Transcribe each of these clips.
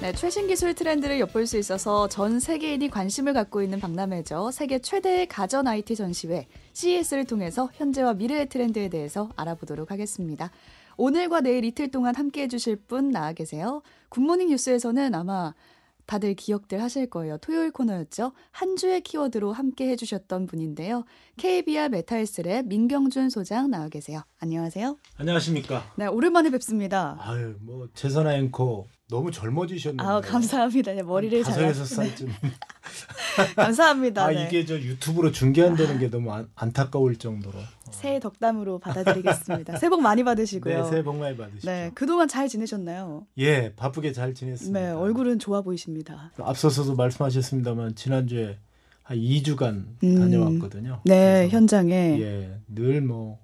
네, 최신 기술 트렌드를 엿볼 수 있어서 전 세계인이 관심을 갖고 있는 박람회죠. 세계 최대의 가전 IT 전시회 CES를 통해서 현재와 미래의 트렌드에 대해서 알아보도록 하겠습니다. 오늘과 내일 이틀 동안 함께 해주실 분 나와 계세요. 굿모닝 뉴스에서는 아마 다들 기억들 하실 거예요. 토요일 코너였죠. 한 주의 키워드로 함께 해주셨던 분인데요. KBR 메탈스랩 민경준 소장 나와 계세요. 안녕하세요. 안녕하십니까. 네, 오랜만에 뵙습니다. 아유, 뭐 재선아 앵커 너무 젊어지셨네요. 아, 감사합니다. 네, 머리를 다섯 잘 여섯 살쯤. 감사합니다. 아 네. 이게 저 유튜브로 중계한다는 게 너무 안, 안타까울 정도로. 새해 덕담으로 받아드리겠습니다. 새해 복 많이 받으시고요. 네, 새해 복 많이 받으시죠. 네, 그동안 잘 지내셨나요? 예, 바쁘게 잘 지냈습니다. 네, 얼굴은 좋아 보이십니다. 앞서서도 말씀하셨습니다만 지난주에 한 2주간 음. 다녀왔거든요. 네, 현장에 예, 늘 뭐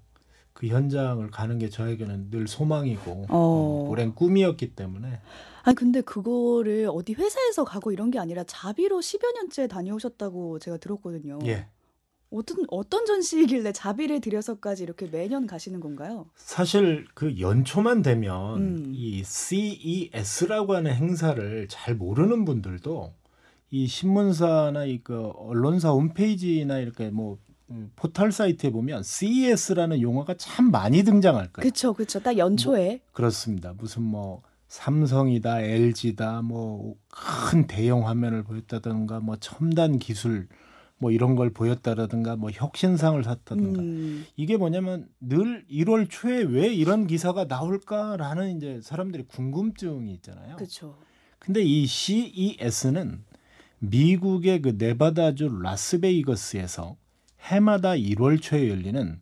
그 현장을 가는 게 저에게는 늘 소망이고 어. 어, 오랜 꿈이었기 때문에 아니 근데 그거를 어디 회사에서 가고 이런 게 아니라 자비로 10여 년째 다녀오셨다고 제가 들었거든요. 예. 어떤 어떤 전시이길래 자비를 들여서까지 이렇게 매년 가시는 건가요? 사실 그 연초만 되면 음. 이 CES라고 하는 행사를 잘 모르는 분들도 이 신문사나 이그 언론사 홈페이지나 이렇게 뭐 음, 포털 사이트에 보면 CES라는 용어가 참 많이 등장할 거예요. 그쵸, 그쵸. 딱 연초에. 그렇습니다. 무슨 뭐 삼성이다, LG다, 뭐 큰 대형 화면을 보였다든가, 뭐 첨단 기술 뭐 이런 걸 보였다라든가, 뭐 혁신상을 샀다든가. 음, 이게 뭐냐면 늘 1월 초에 왜 이런 기사가 나올까라는 이제 사람들이 궁금증이 있잖아요. 그쵸. 근데 이 CES는 미국의 그 네바다주 라스베이거스에서 해마다 1월 초에 열리는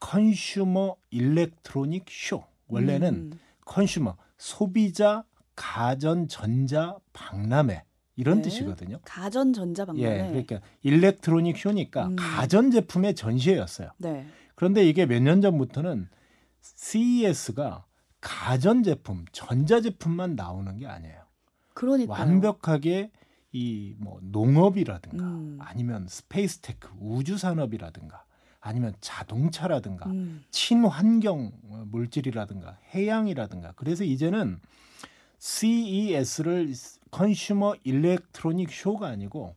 Consumer Electronic Show. 원래는 음, consumer 소비자 가전 전자 박람회 이런 네. 뜻이거든요. 가전 전자 박람회. 예, 그러니까 Electronic Show니까 음. 가전 제품의 전시회였어요. 네. 그런데 이게 몇 년 전부터는 CES가 가전 제품, 전자 제품만 나오는 게 아니에요. 그러니까 완벽하게 이 뭐 농업이라든가 음. 아니면 space tech 우주 산업이라든가 아니면 자동차라든가 음, 친환경 물질이라든가 해양이라든가 그래서 이제는 CES를 Consumer Electronic Show가 아니고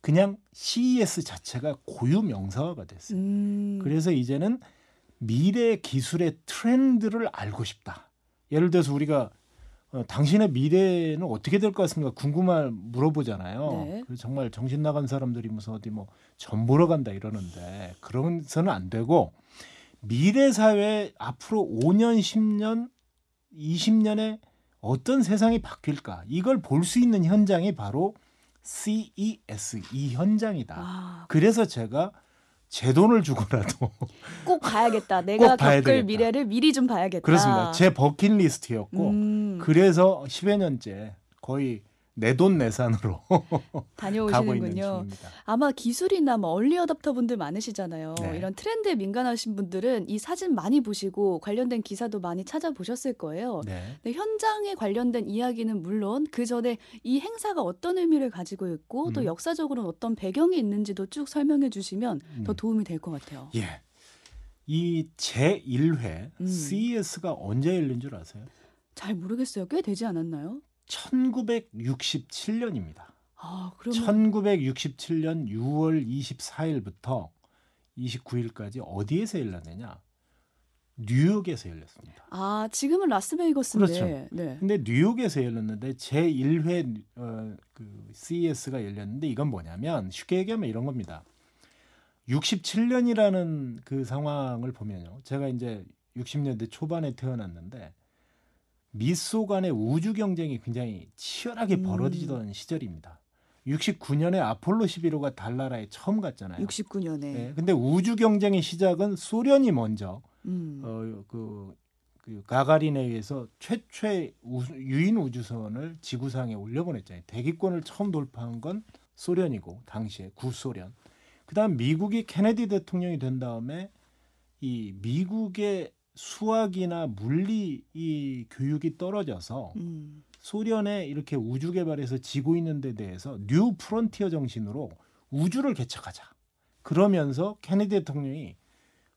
그냥 CES 자체가 고유 명사화가 됐어요. 음, 그래서 이제는 미래 기술의 트렌드를 알고 싶다. 예를 들어서 우리가 어, 당신의 미래는 어떻게 될 것 같습니까? 궁금할 물어보잖아요. 네. 그래서 정말 정신 나간 사람들이 무슨 어디 뭐 전 보러 간다 이러는데 그런서는 안 되고 미래 사회 앞으로 5년, 10년, 20년에 어떤 세상이 바뀔까 이걸 볼 수 있는 현장이 바로 CES 이 현장이다. 아, 그래서 제가 제 돈을 주고라도 꼭 봐야겠다. 내가 봐야 겪을 되겠다. 미래를 미리 좀 봐야겠다. 그렇습니다. 제 버킷리스트였고 음, 그래서 10여 년째 거의 내돈 내산으로 가고 있는 다녀오시는군요. 아마 기술이나 뭐 얼리 어답터 분들 많으시잖아요. 네. 이런 트렌드에 민감하신 분들은 이 사진 많이 보시고 관련된 기사도 많이 찾아보셨을 거예요. 네. 근데 현장에 관련된 이야기는 물론 그 전에 이 행사가 어떤 의미를 가지고 있고 또 음. 역사적으로는 어떤 배경이 있는지도 쭉 설명해 주시면 더 음. 도움이 될 것 같아요. 예. 이 제 1회 음. CES가 언제 열린 줄 아세요? 잘 모르겠어요. 꽤 되지 않았나요? 1967년입니다. 아, 그러면 1967년 6월 24일부터 29일까지 어디에서 열렸느냐? 뉴욕에서 열렸습니다. 아, 지금은 라스베이거스인데. 그렇죠. 네. 근데 뉴욕에서 열렸는데 제 1회 어, 그 CES가 열렸는데 이건 뭐냐면 쉽게 얘기하면 이런 겁니다. 67년이라는 그 상황을 보면요. 제가 이제 60년대 초반에 태어났는데 미소 간의 우주 경쟁이 굉장히 치열하게 음. 벌어지던 시절입니다. 69년에 아폴로 11호가 달나라에 처음 갔잖아요. 69년에. 네, 근데 우주 경쟁의 시작은 소련이 먼저 음. 어, 그, 그 가가린에 의해서 최초의 우주, 유인 우주선을 지구상에 올려보냈잖아요. 대기권을 처음 돌파한 건 소련이고 당시에 구소련. 그다음 미국이 케네디 대통령이 된 다음에 이 미국의 수학이나 물리 이 교육이 떨어져서 음. 소련에 이렇게 우주 개발에서 지고 있는 데 대해서 New Frontier 정신으로 우주를 개척하자. 그러면서 케네디 대통령이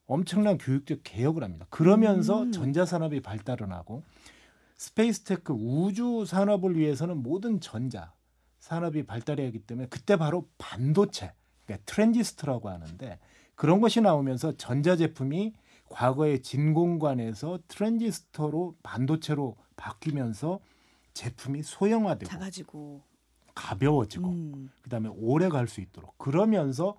엄청난 교육적 개혁을 합니다. 그러면서 음. 전자 산업이 발달을 하고 space tech 우주 산업을 위해서는 모든 전자 산업이 발달해야 하기 때문에 그때 바로 반도체, 그러니까 트랜지스터라고 하는데 그런 것이 나오면서 전자 제품이 과거의 진공관에서 트랜지스터로 반도체로 바뀌면서 제품이 소형화되고 작아지고 가벼워지고 음. 그다음에 오래 갈 수 있도록 그러면서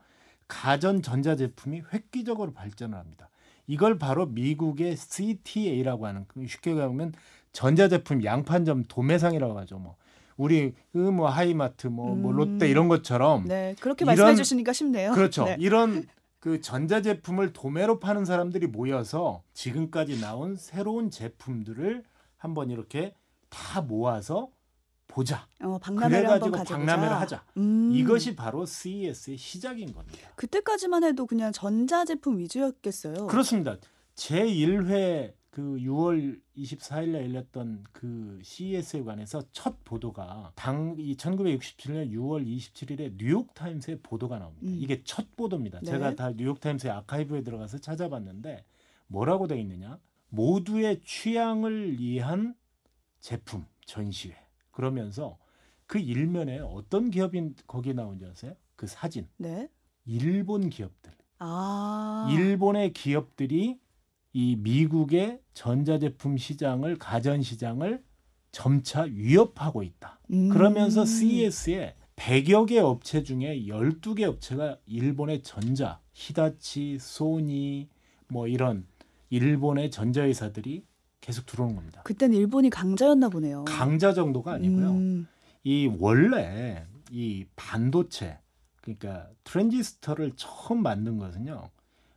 가전 전자 제품이 획기적으로 발전을 합니다. 이걸 바로 미국의 CTA라고 하는 그 쉽게 가면 전자 제품 양판점 도매상이라고 하죠. 뭐 우리 그뭐 하이마트 뭐, 뭐 음. 롯데 이런 것처럼 네 그렇게 이런- 말씀해 주시니까 쉽네요. 그렇죠. 네. 이런 그 전자 제품을 도매로 파는 사람들이 모여서 지금까지 나온 새로운 제품들을 한번 이렇게 다 모아서 보자. 어, 박람회를 한번 가져보자. 박람회를 하자. 음. 이것이 바로 CES의 시작인 겁니다. 그때까지만 해도 그냥 전자 제품 위주였겠어요. 그렇습니다. 제 1회 그 6월 24일 날 열렸던 그 CES에 관해서 첫 보도가 당 이 1967년 6월 27일에 뉴욕 타임스의 보도가 나옵니다. 음. 이게 첫 보도입니다. 네. 제가 다 뉴욕 타임스의 아카이브에 들어가서 찾아봤는데 뭐라고 되어 있느냐? 모두의 취향을 위한 제품 전시회. 그러면서 그 일면에 어떤 기업이 거기 나온지 아세요? 그 사진. 네. 일본 기업들. 아. 일본의 기업들이 이 미국의 전자제품 시장을 가전 시장을 점차 위협하고 있다. 음. 그러면서 CES에 100여 개 업체 중에 12개 업체가 일본의 전자, 히다치, 소니 뭐 이런 일본의 전자회사들이 계속 들어오는 겁니다. 그때는 일본이 강자였나 보네요. 강자 정도가 아니고요. 음. 이 원래 이 반도체 그러니까 트랜지스터를 처음 만든 것은요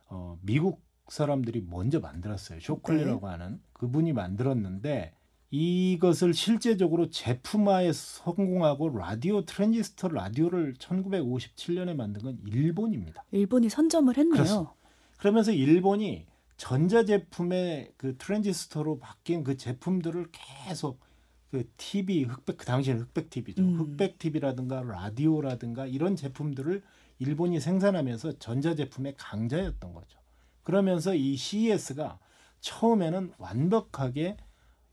어, 미국 사람들이 먼저 만들었어요 쇼클리라고 네. 하는 그분이 만들었는데 이것을 실제적으로 제품화에 성공하고 라디오 트랜지스터 라디오를 1957년에 만든 건 일본입니다. 일본이 선점을 했네요. 그렇습니다. 그러면서 일본이 전자제품의 그 트랜지스터로 바뀐 그 제품들을 계속 그 TV 흑백 그 당시에는 흑백 TV죠. 음. 흑백 TV라든가 라디오라든가 이런 제품들을 일본이 생산하면서 전자제품의 강자였던 거죠. 그러면서 이 CES가 처음에는 완벽하게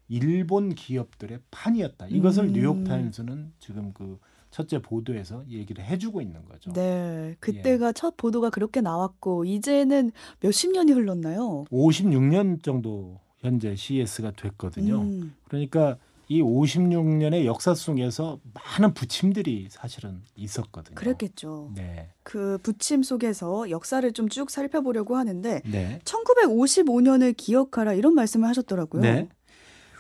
일본 기업들의 판이었다. 이것을 음. 뉴욕 타임스는 지금 그 첫째 보도에서 얘기를 해주고 있는 거죠. 네, 예. 그때가 첫 보도가 그렇게 나왔고 이제는 몇십 년이 흘렀나요? 56년 정도 현재 CES가 됐거든요. 음, 그러니까 이 56년의 역사 속에서 많은 부침들이 사실은 있었거든요. 그랬겠죠. 네. 그 부침 속에서 역사를 좀 쭉 살펴보려고 하는데 네. 1955년을 기억하라 이런 말씀을 하셨더라고요. 네.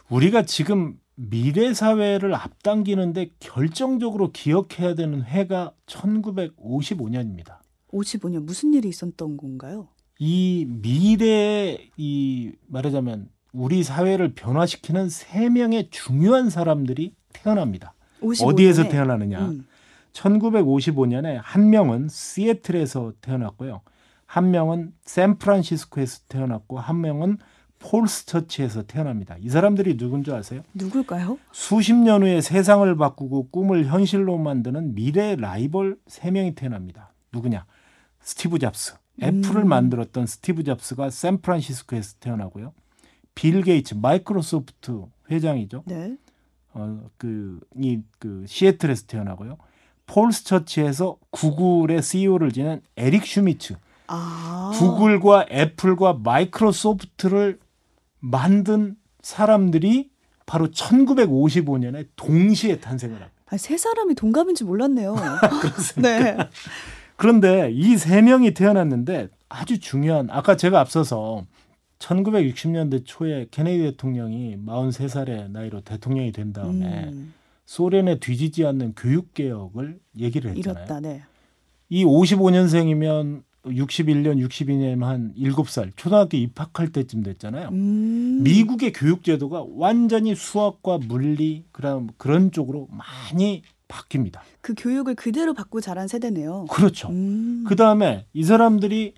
우리가 지금 미래 사회를 앞당기는데 결정적으로 기억해야 되는 해가 1955년입니다. 55년 무슨 일이 있었던 건가요? 이 미래 이 말하자면 우리 사회를 변화시키는 세 명의 중요한 사람들이 태어납니다. 55년에 어디에서 태어나느냐? 음, 1955년에 한 명은 시애틀에서 태어났고요. 한 명은 샌프란시스코에서 태어났고 한 명은 폴스처치에서 태어납니다. 이 사람들이 누군 줄 아세요? 누굴까요? 수십 년 후에 세상을 바꾸고 꿈을 현실로 만드는 미래 라이벌 세 명이 태어납니다. 누구냐? 스티브 잡스. 애플을 음. 만들었던 스티브 잡스가 샌프란시스코에서 태어나고요. 빌 게이츠 마이크로소프트 회장이죠. 네. 어, 그, 이, 그, 시애틀에서 태어나고요. 폴스처치에서 구글의 CEO를 지낸 에릭 슈미츠. 아. 구글과 애플과 마이크로소프트를 만든 사람들이 바로 1955년에 동시에 탄생을 합니다. 아, 세 사람이 동갑인지 몰랐네요. 네. 그런데 이 세 명이 태어났는데 아주 중요한 아까 제가 앞서서 1960년대 초에 케네디 대통령이 43살의 나이로 대통령이 된 다음에 음, 소련에 뒤지지 않는 교육 개혁을 얘기를 했잖아요. 이렇다. 네. 이 55년생이면 61년, 62년 한 7살 초등학교 입학할 때쯤 됐잖아요. 음. 미국의 교육 제도가 완전히 수학과 물리 그런 그런 쪽으로 많이 바뀝니다. 그 교육을 그대로 받고 자란 세대네요. 그렇죠. 음. 그 다음에 이 사람들이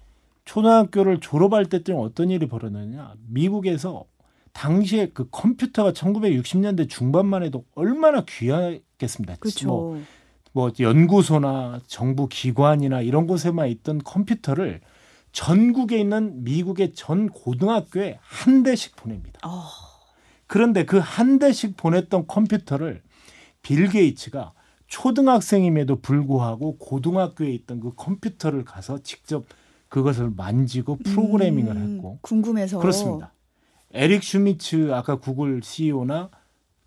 초등학교를 졸업할 때쯤 어떤 일이 벌어졌냐? 미국에서 당시에 그 컴퓨터가 1960년대 중반만 해도 얼마나 귀하겠습니다. 그렇죠. 뭐, 뭐 연구소나 정부 기관이나 이런 곳에만 있던 컴퓨터를 전국에 있는 미국의 전 고등학교에 한 대씩 보냅니다. 어, 그런데 그 한 대씩 보냈던 컴퓨터를 빌 게이츠가 초등학생임에도 불구하고 고등학교에 있던 그 컴퓨터를 가서 직접 그것을 만지고 프로그래밍을 음, 했고 궁금해서 그렇습니다. 에릭 슈미츠 아까 구글 CEO나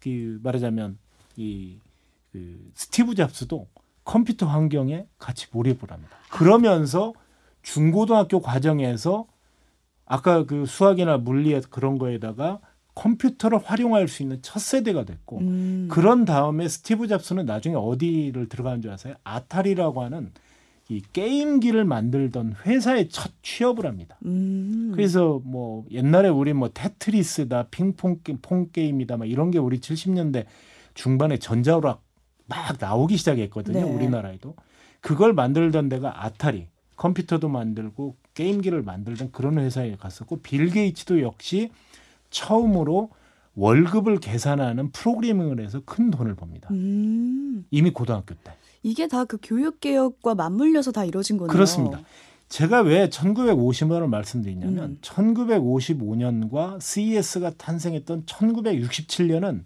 그 말하자면 이 그 스티브 잡스도 컴퓨터 환경에 같이 몰입을 합니다. 그러면서 중고등학교 과정에서 아까 그 수학이나 물리 그런 거에다가 컴퓨터를 활용할 수 있는 첫 세대가 됐고 음. 그런 다음에 스티브 잡스는 나중에 어디를 들어가는 줄 아세요? 아타리라고 하는 이 게임기를 만들던 회사에 첫 취업을 합니다. 음. 그래서 뭐 옛날에 우리 뭐 테트리스다 핑퐁 게- 퐁 게임이다 막 이런 게 우리 70년대 중반에 전자오락 막 나오기 시작했거든요. 네. 우리나라에도 그걸 만들던 데가 아타리 컴퓨터도 만들고 게임기를 만들던 그런 회사에 갔었고 빌 게이츠도 역시 처음으로 월급을 계산하는 프로그래밍을 해서 큰 돈을 법니다. 음. 이미 고등학교 때. 이게 다 그 교육 개혁과 맞물려서 다 이루어진 거네요. 그렇습니다. 제가 왜 1950년을 말씀드리냐면 음. 1955년과 CES가 탄생했던 1967년은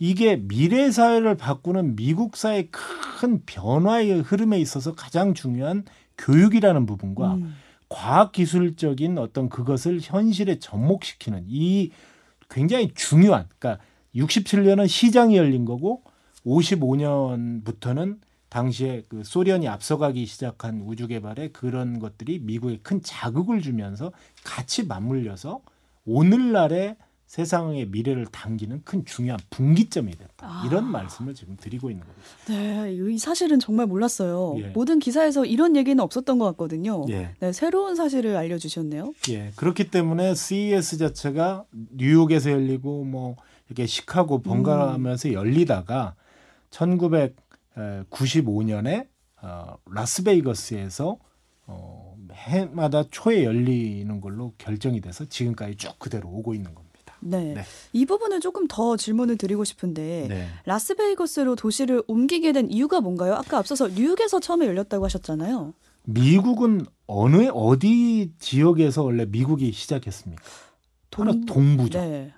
이게 미래 사회를 바꾸는 미국 사회의 큰 변화의 흐름에 있어서 가장 중요한 교육이라는 부분과 음. 과학 기술적인 어떤 그것을 현실에 접목시키는 이 굉장히 중요한 그러니까 67년은 시장이 열린 거고 55년부터는 당시에 그 소련이 앞서가기 시작한 우주 개발에 그런 것들이 미국에 큰 자극을 주면서 같이 맞물려서 오늘날의 세상의 미래를 당기는 큰 중요한 분기점이 됐다. 아. 이런 말씀을 지금 드리고 있는 겁니다. 네, 이 사실은 정말 몰랐어요. 예. 모든 기사에서 이런 얘기는 없었던 것 같거든요. 예. 네, 새로운 사실을 알려주셨네요. 예, 그렇기 때문에 CES 자체가 뉴욕에서 열리고 뭐 이렇게 시카고 번갈아가면서 열리다가 1995년에 어, 라스베이거스에서 어, 해마다 초에 열리는 걸로 결정이 돼서 지금까지 쭉 그대로 오고 있는 겁니다. 네. 네. 이 부분을 조금 더 질문을 드리고 싶은데 네. 라스베이거스로 도시를 옮기게 된 이유가 뭔가요? 아까 앞서서 뉴욕에서 처음에 열렸다고 하셨잖아요. 미국은 어느 어디 지역에서 원래 미국이 시작했습니까? 동- 동부죠. 네.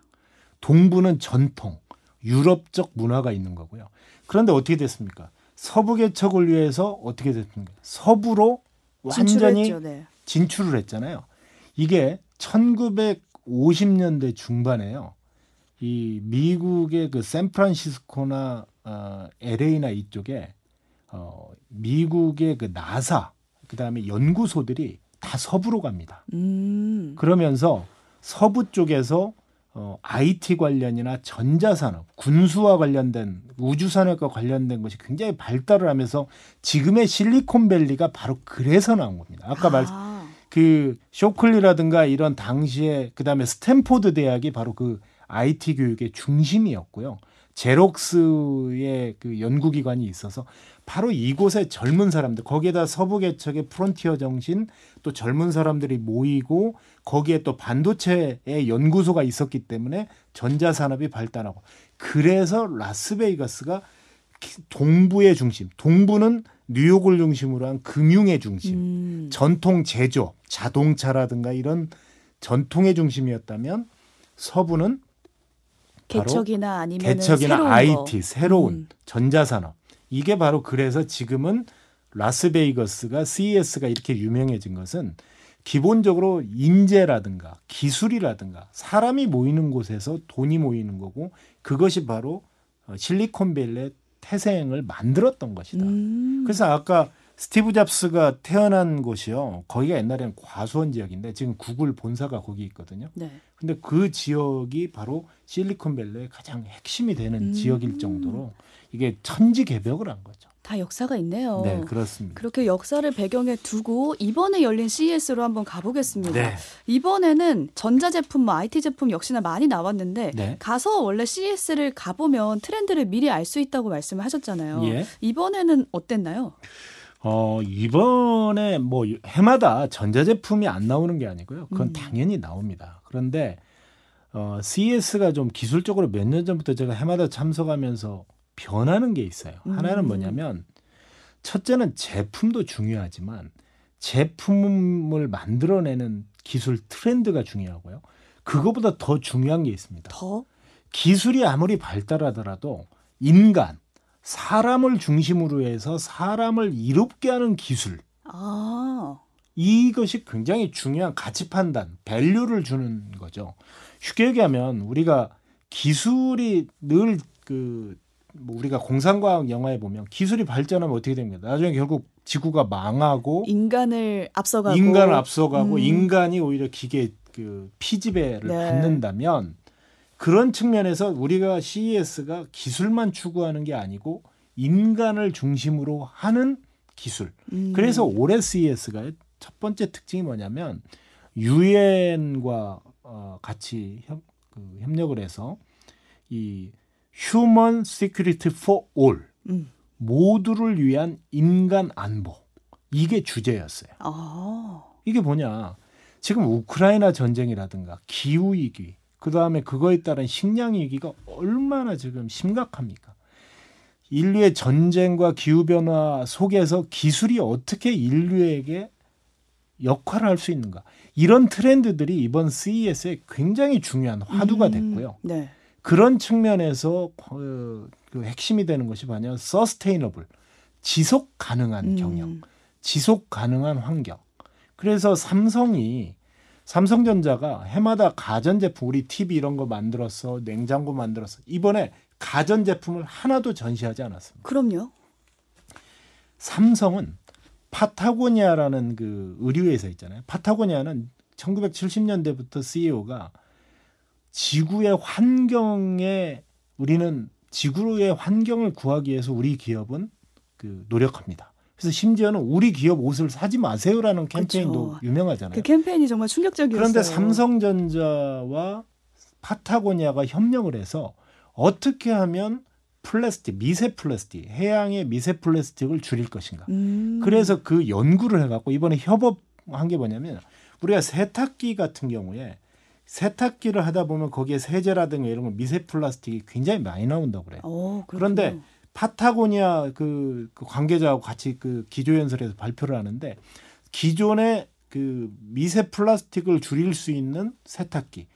동부는 전통, 유럽적 문화가 있는 거고요. 그런데 어떻게 됐습니까? 서부 개척을 위해서 어떻게 됐습니까? 서부로 완전히 진출했죠. 네. 진출을 했잖아요. 이게 1950년대 중반에요. 이 미국의 그 샌프란시스코나 어, LA나 이쪽에 어, 미국의 그 나사 그다음에 연구소들이 다 서부로 갑니다. 음. 그러면서 서부 쪽에서 어, IT 관련이나 전자산업, 군수와 관련된 우주산업과 관련된 것이 굉장히 발달을 하면서 지금의 실리콘밸리가 바로 그래서 나온 겁니다. 아까 말 아, 그 쇼클리라든가 이런 당시에 그다음에 스탠포드 대학이 바로 그 IT 교육의 중심이었고요. 제록스의 그 연구기관이 있어서 바로 이곳에 젊은 사람들 거기에다 서부 개척의 프론티어 정신 또 젊은 사람들이 모이고 거기에 또 반도체의 연구소가 있었기 때문에 전자 산업이 발달하고 그래서 라스베이거스가 기- 동부의 중심 동부는 뉴욕을 중심으로 한 금융의 중심 음. 전통 제조, 자동차라든가 이런 전통의 중심이었다면 서부는 개척이나 아니면 개척이나 새로운 IT, 거. 새로운 음. 전자산업. 이게 바로 그래서 지금은 라스베이거스가 CES가 이렇게 유명해진 것은 기본적으로 인재라든가 기술이라든가 사람이 모이는 곳에서 돈이 모이는 거고 그것이 바로 어, 실리콘밸리의 태생을 만들었던 것이다. 음. 그래서 아까 스티브 잡스가 태어난 곳이요. 거기가 옛날에는 과수원 지역인데 지금 구글 본사가 거기 있거든요. 네. 근데 그 지역이 바로 실리콘밸리의 가장 핵심이 되는 음. 지역일 정도로 이게 천지 개벽을 한 거죠. 다 역사가 있네요. 네, 그렇습니다. 그렇게 역사를 배경에 두고 이번에 열린 CES로 한번 가보겠습니다. 네. 이번에는 전자 제품, 뭐 IT 제품 역시나 많이 나왔는데 네. 가서 원래 CES를 가보면 트렌드를 미리 알 수 있다고 말씀을 하셨잖아요. 예. 이번에는 어땠나요? 어, 이번에 뭐 해마다 전자제품이 안 나오는 게 아니고요. 그건 음. 당연히 나옵니다. 그런데 어, CES가 좀 기술적으로 몇 년 전부터 제가 해마다 참석하면서 변하는 게 있어요. 하나는 음. 뭐냐면 첫째는 제품도 중요하지만 제품을 만들어내는 기술 트렌드가 중요하고요. 그거보다 더 중요한 게 있습니다. 더? 기술이 아무리 발달하더라도 인간 사람을 중심으로 해서 사람을 이롭게 하는 기술 아, 이것이 굉장히 중요한 가치 판단, 밸류를 주는 거죠. 쉽게 얘기하면 우리가 기술이 늘그 뭐 우리가 공상과학 영화에 보면 기술이 발전하면 어떻게 됩니까? 나중에 결국 지구가 망하고 인간을 앞서가고 인간을 앞서가고 음. 인간이 오히려 기계 그 피지배를 네. 받는다면 그런 측면에서 우리가 CES가 기술만 추구하는 게 아니고 인간을 중심으로 하는 기술. 음. 그래서 올해 CES가 첫 번째 특징이 뭐냐면 유엔과 어, 같이 협, 그 협력을 해서 이 Human Security for All 음. 모두를 위한 인간 안보 이게 주제였어요. 아, 이게 뭐냐? 지금 우크라이나 전쟁이라든가 기후 위기, 그 다음에 그거에 따른 식량 위기가 얼마나 지금 심각합니까? 인류의 전쟁과 기후 변화 속에서 기술이 어떻게 인류에게 역할을 할 수 있는가? 이런 트렌드들이 이번 CES에 굉장히 중요한 화두가 음. 됐고요. 네. 그런 측면에서 어, 그 핵심이 되는 것이 뭐냐? 서스테이너블, 지속 가능한 음. 경영. 지속 가능한 환경. 그래서 삼성이 삼성전자가 해마다 가전 제품 우리 TV 이런 거 만들었어 냉장고 만들었어 이번에 가전 제품을 하나도 전시하지 않았습니다. 그럼요. 삼성은 파타고니아라는 그 의류회사 있잖아요. 파타고니아는 1970년대부터 CEO가 지구의 환경에 우리는 지구의 환경을 구하기 위해서 우리 기업은 그 노력합니다. 그래서 심지어는 우리 기업 옷을 사지 마세요라는 캠페인도 그쵸. 유명하잖아요. 그 캠페인이 정말 충격적이었어요. 그런데 삼성전자와 파타고니아가 협력을 해서 어떻게 하면 플라스틱, 미세 플라스틱, 해양의 미세 플라스틱을 줄일 것인가. 음. 그래서 그 연구를 해갖고 이번에 협업한 게 뭐냐면 우리가 세탁기 같은 경우에 세탁기를 하다 보면 거기에 세제라든가 이런 거 미세 플라스틱이 굉장히 많이 나온다고 그래요. 어, 그렇군요. 그런데 파타고니아 그, 그 관계자하고 같이 그 기조연설에서 발표를 하는데 기존의 그 미세 플라스틱을 줄일 수 있는 세탁기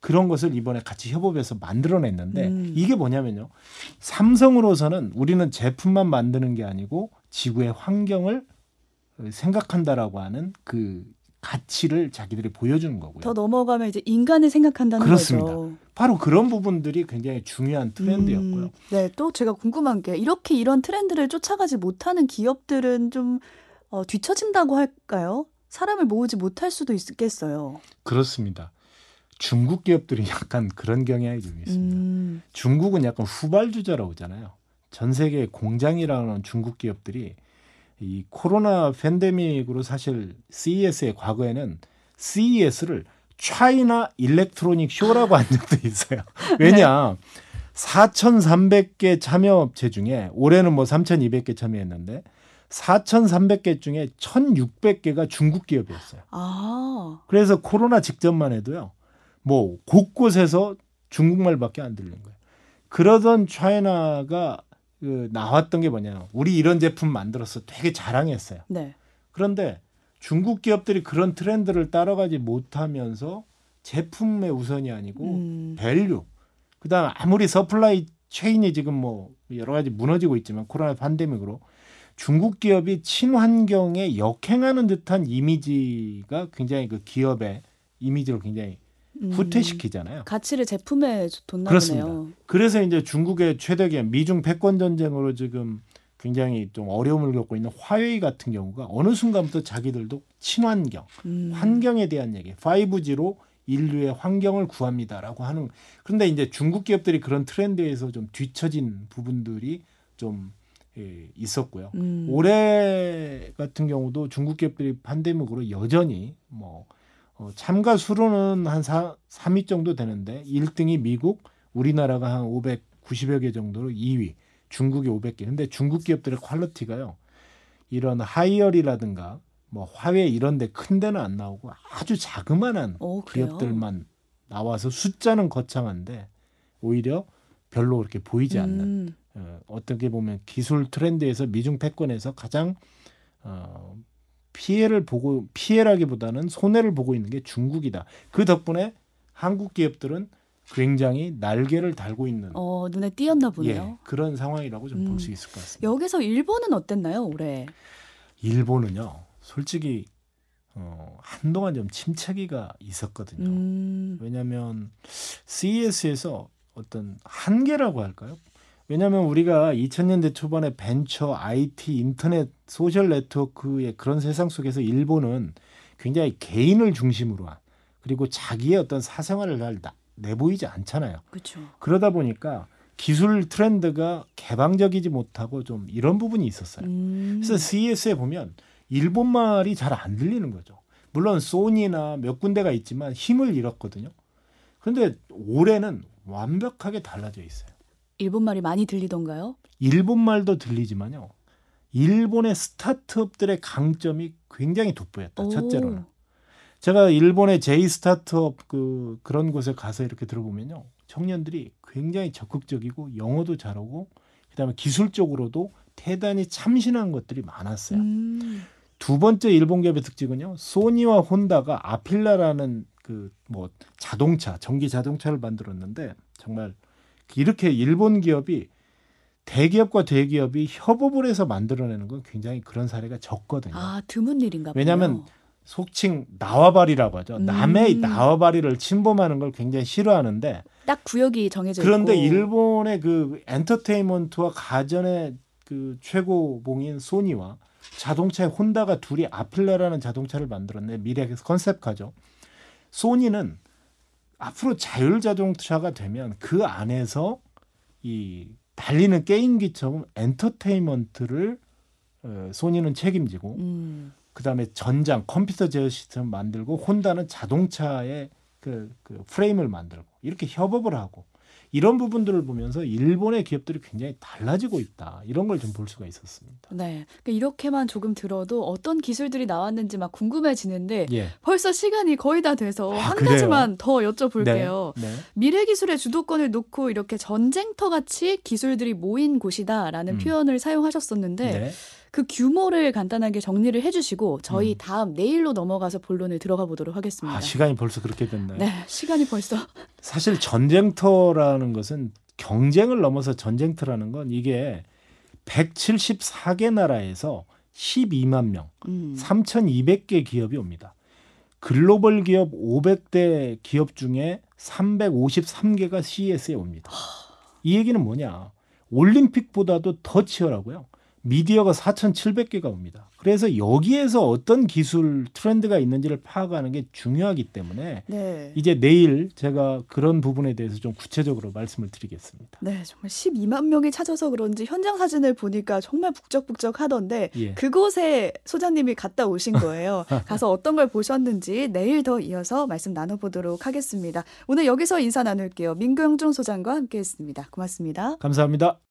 그런 것을 이번에 같이 협업해서 만들어냈는데 음. 이게 뭐냐면요. 삼성으로서는 우리는 제품만 만드는 게 아니고 지구의 환경을 생각한다라고 하는 그 가치를 자기들이 보여주는 거고요. 더 넘어가면 이제 인간을 생각한다는 그렇습니다. 거죠. 바로 그런 부분들이 굉장히 중요한 트렌드였고요. 음, 네, 또 제가 궁금한 게 이렇게 이런 트렌드를 쫓아가지 못하는 기업들은 좀 어, 뒤처진다고 할까요? 사람을 모으지 못할 수도 있겠어요. 그렇습니다. 중국 기업들이 약간 그런 경향이 좀 있습니다. 음, 중국은 약간 후발주자라고 하잖아요. 전 세계 공장이라는 중국 기업들이 이 코로나 팬데믹으로 사실 CES의 과거에는 CES를 차이나 일렉트로닉 쇼라고 한 적도 있어요. 왜냐? 4,300개 참여업체 중에 올해는 뭐 3,200개 참여했는데 4,300개 중에 1,600개가 중국 기업이었어요. 아, 그래서 코로나 직전만 해도요. 뭐 곳곳에서 중국말밖에 안 들리는 거예요. 그러던 China가 그 나왔던 게 뭐냐. 우리 이런 제품 만들었어. 되게 자랑했어요. 네. 그런데 중국 기업들이 그런 트렌드를 따라가지 못하면서 제품의 우선이 아니고 음, value. 그다음 아무리 supply chain이 지금 뭐 여러 가지 무너지고 있지만 코로나 팬데믹으로 중국 기업이 친환경에 역행하는 듯한 이미지가 굉장히 그 기업의 이미지를 굉장히 음, 후퇴시키잖아요. 가치를 제품에 뒀나 그렇습니다. 보네요. 그래서 이제 중국의 최대 기업 미중 패권 전쟁으로 지금 굉장히 좀 어려움을 겪고 있는 화웨이 같은 경우가 어느 순간부터 자기들도 친환경, 음, 환경에 대한 얘기, 5G로 인류의 환경을 구합니다라고 하는 그런데 이제 중국 기업들이 그런 트렌드에서 좀 뒤처진 부분들이 좀 예, 있었고요. 음, 올해 같은 경우도 중국 기업들이 팬데믹으로 여전히 뭐 어, 참가 수로는 한 4, 3위 정도 되는데 1등이 미국, 우리나라가 한 590여 개 정도로 2위, 중국이 500개. 근데 중국 기업들의 퀄리티가요. 이런 하이얼이라든가 뭐 화웨이 이런 데 큰 데는 안 나오고 아주 자그마한 어, 그래요? 기업들만 나와서 숫자는 거창한데 오히려 별로 그렇게 보이지 않는 음, 어, 어떻게 보면 기술 트렌드에서 미중 패권에서 가장 어, 피해를 보고 피해라기보다는 손해를 보고 있는 게 중국이다. 그 덕분에 한국 기업들은 굉장히 날개를 달고 있는 어, 눈에 띄었나 예, 보네요. 그런 상황이라고 좀볼 음. 수 있을 것 같습니다. 여기서 일본은 어땠나요, 올해? 일본은요, 솔직히 어, 한동안 좀 침체기가 있었거든요. 음, 왜냐하면 CES에서 어떤 한계라고 할까요? 왜냐하면 우리가 2000년대 초반에 벤처, IT, 인터넷, social network의 그런 세상 속에서 일본은 굉장히 개인을 중심으로 한 그리고 자기의 어떤 사생활을 잘 나- 내보이지 않잖아요. 그렇죠. 그러다 보니까 기술 트렌드가 개방적이지 못하고 좀 이런 부분이 있었어요. 음, 그래서 CES에 보면 일본 말이 잘 안 들리는 거죠. 물론 소니나 몇 군데가 있지만 힘을 잃었거든요. 그런데 올해는 완벽하게 달라져 있어요. 일본 말이 많이 들리던가요? 일본 말도 들리지만요. 일본의 스타트업들의 강점이 굉장히 돋보였다. 오. 첫째로는. 제가 일본의 제이 스타트업 그 그런 곳에 가서 이렇게 들어보면요. 청년들이 굉장히 적극적이고 영어도 잘하고 그다음에 기술적으로도 대단히 참신한 것들이 많았어요. 음, 두 번째 일본 기업의 특징은요. 소니와 혼다가 아필라라는 그 뭐 자동차, 전기 자동차를 만들었는데 정말 이렇게 일본 기업이 대기업과 대기업이 협업을 해서 만들어내는 건 굉장히 그런 사례가 적거든요. 아 드문 일인가 보요 왜냐하면 속칭 나와바리라고 하죠. 음. 남의 나와바리를 침범하는 걸 굉장히 싫어하는데 딱 구역이 정해져 그런데 있고. 일본의 그 엔터테인먼트와 가전의 그 최고봉인 소니와 자동차의 혼다가 둘이 아필라라는 자동차를 만들었네. 미래 컨셉카죠. 소니는 앞으로 자율 자동차가 되면 그 안에서 이 달리는 게임기처럼 엔터테인먼트를 어, 소니는 책임지고 음, 그다음에 전장 컴퓨터 제어 시스템 만들고 혼다는 자동차의 그, 그 프레임을 만들고 이렇게 협업을 하고 이런 부분들을 보면서 일본의 기업들이 굉장히 달라지고 있다 이런 걸 좀 볼 수가 있었습니다. 네. 그러니까 이렇게만 조금 들어도 어떤 기술들이 나왔는지 막 궁금해지는데 예. 벌써 시간이 거의 다 돼서 아, 한 그래요? 가지만 더 여쭤볼게요. 네. 네. 미래 기술의 주도권을 놓고 이렇게 전쟁터 같이 기술들이 모인 곳이다라는 음. 표현을 사용하셨었는데 네. 그 규모를 간단하게 정리를 해주시고 저희 음. 다음 내일로 넘어가서 본론을 들어가 보도록 하겠습니다. 아 시간이 벌써 그렇게 됐나요? 네, 시간이 벌써 사실 전쟁터라는 것은 경쟁을 넘어서 전쟁터라는 건 이게 174개 나라에서 12만 명, 음, 3,200개 기업이 옵니다. 글로벌 기업 500대 기업 중에 353개가 CES에 옵니다. 이 얘기는 뭐냐? 올림픽보다도 더 치열하고요. 미디어가 4,700개가 옵니다. 그래서 여기에서 어떤 기술 트렌드가 있는지를 파악하는 게 중요하기 때문에 네. 이제 내일 제가 그런 부분에 대해서 좀 구체적으로 말씀을 드리겠습니다. 네, 정말 12만 명이 찾아서 그런지 현장 사진을 보니까 정말 북적북적하던데 예. 그곳에 소장님이 갔다 오신 거예요. 가서 어떤 걸 보셨는지 내일 더 이어서 말씀 나눠보도록 하겠습니다. 오늘 여기서 인사 나눌게요. 민경준 소장과 함께했습니다. 고맙습니다. 감사합니다.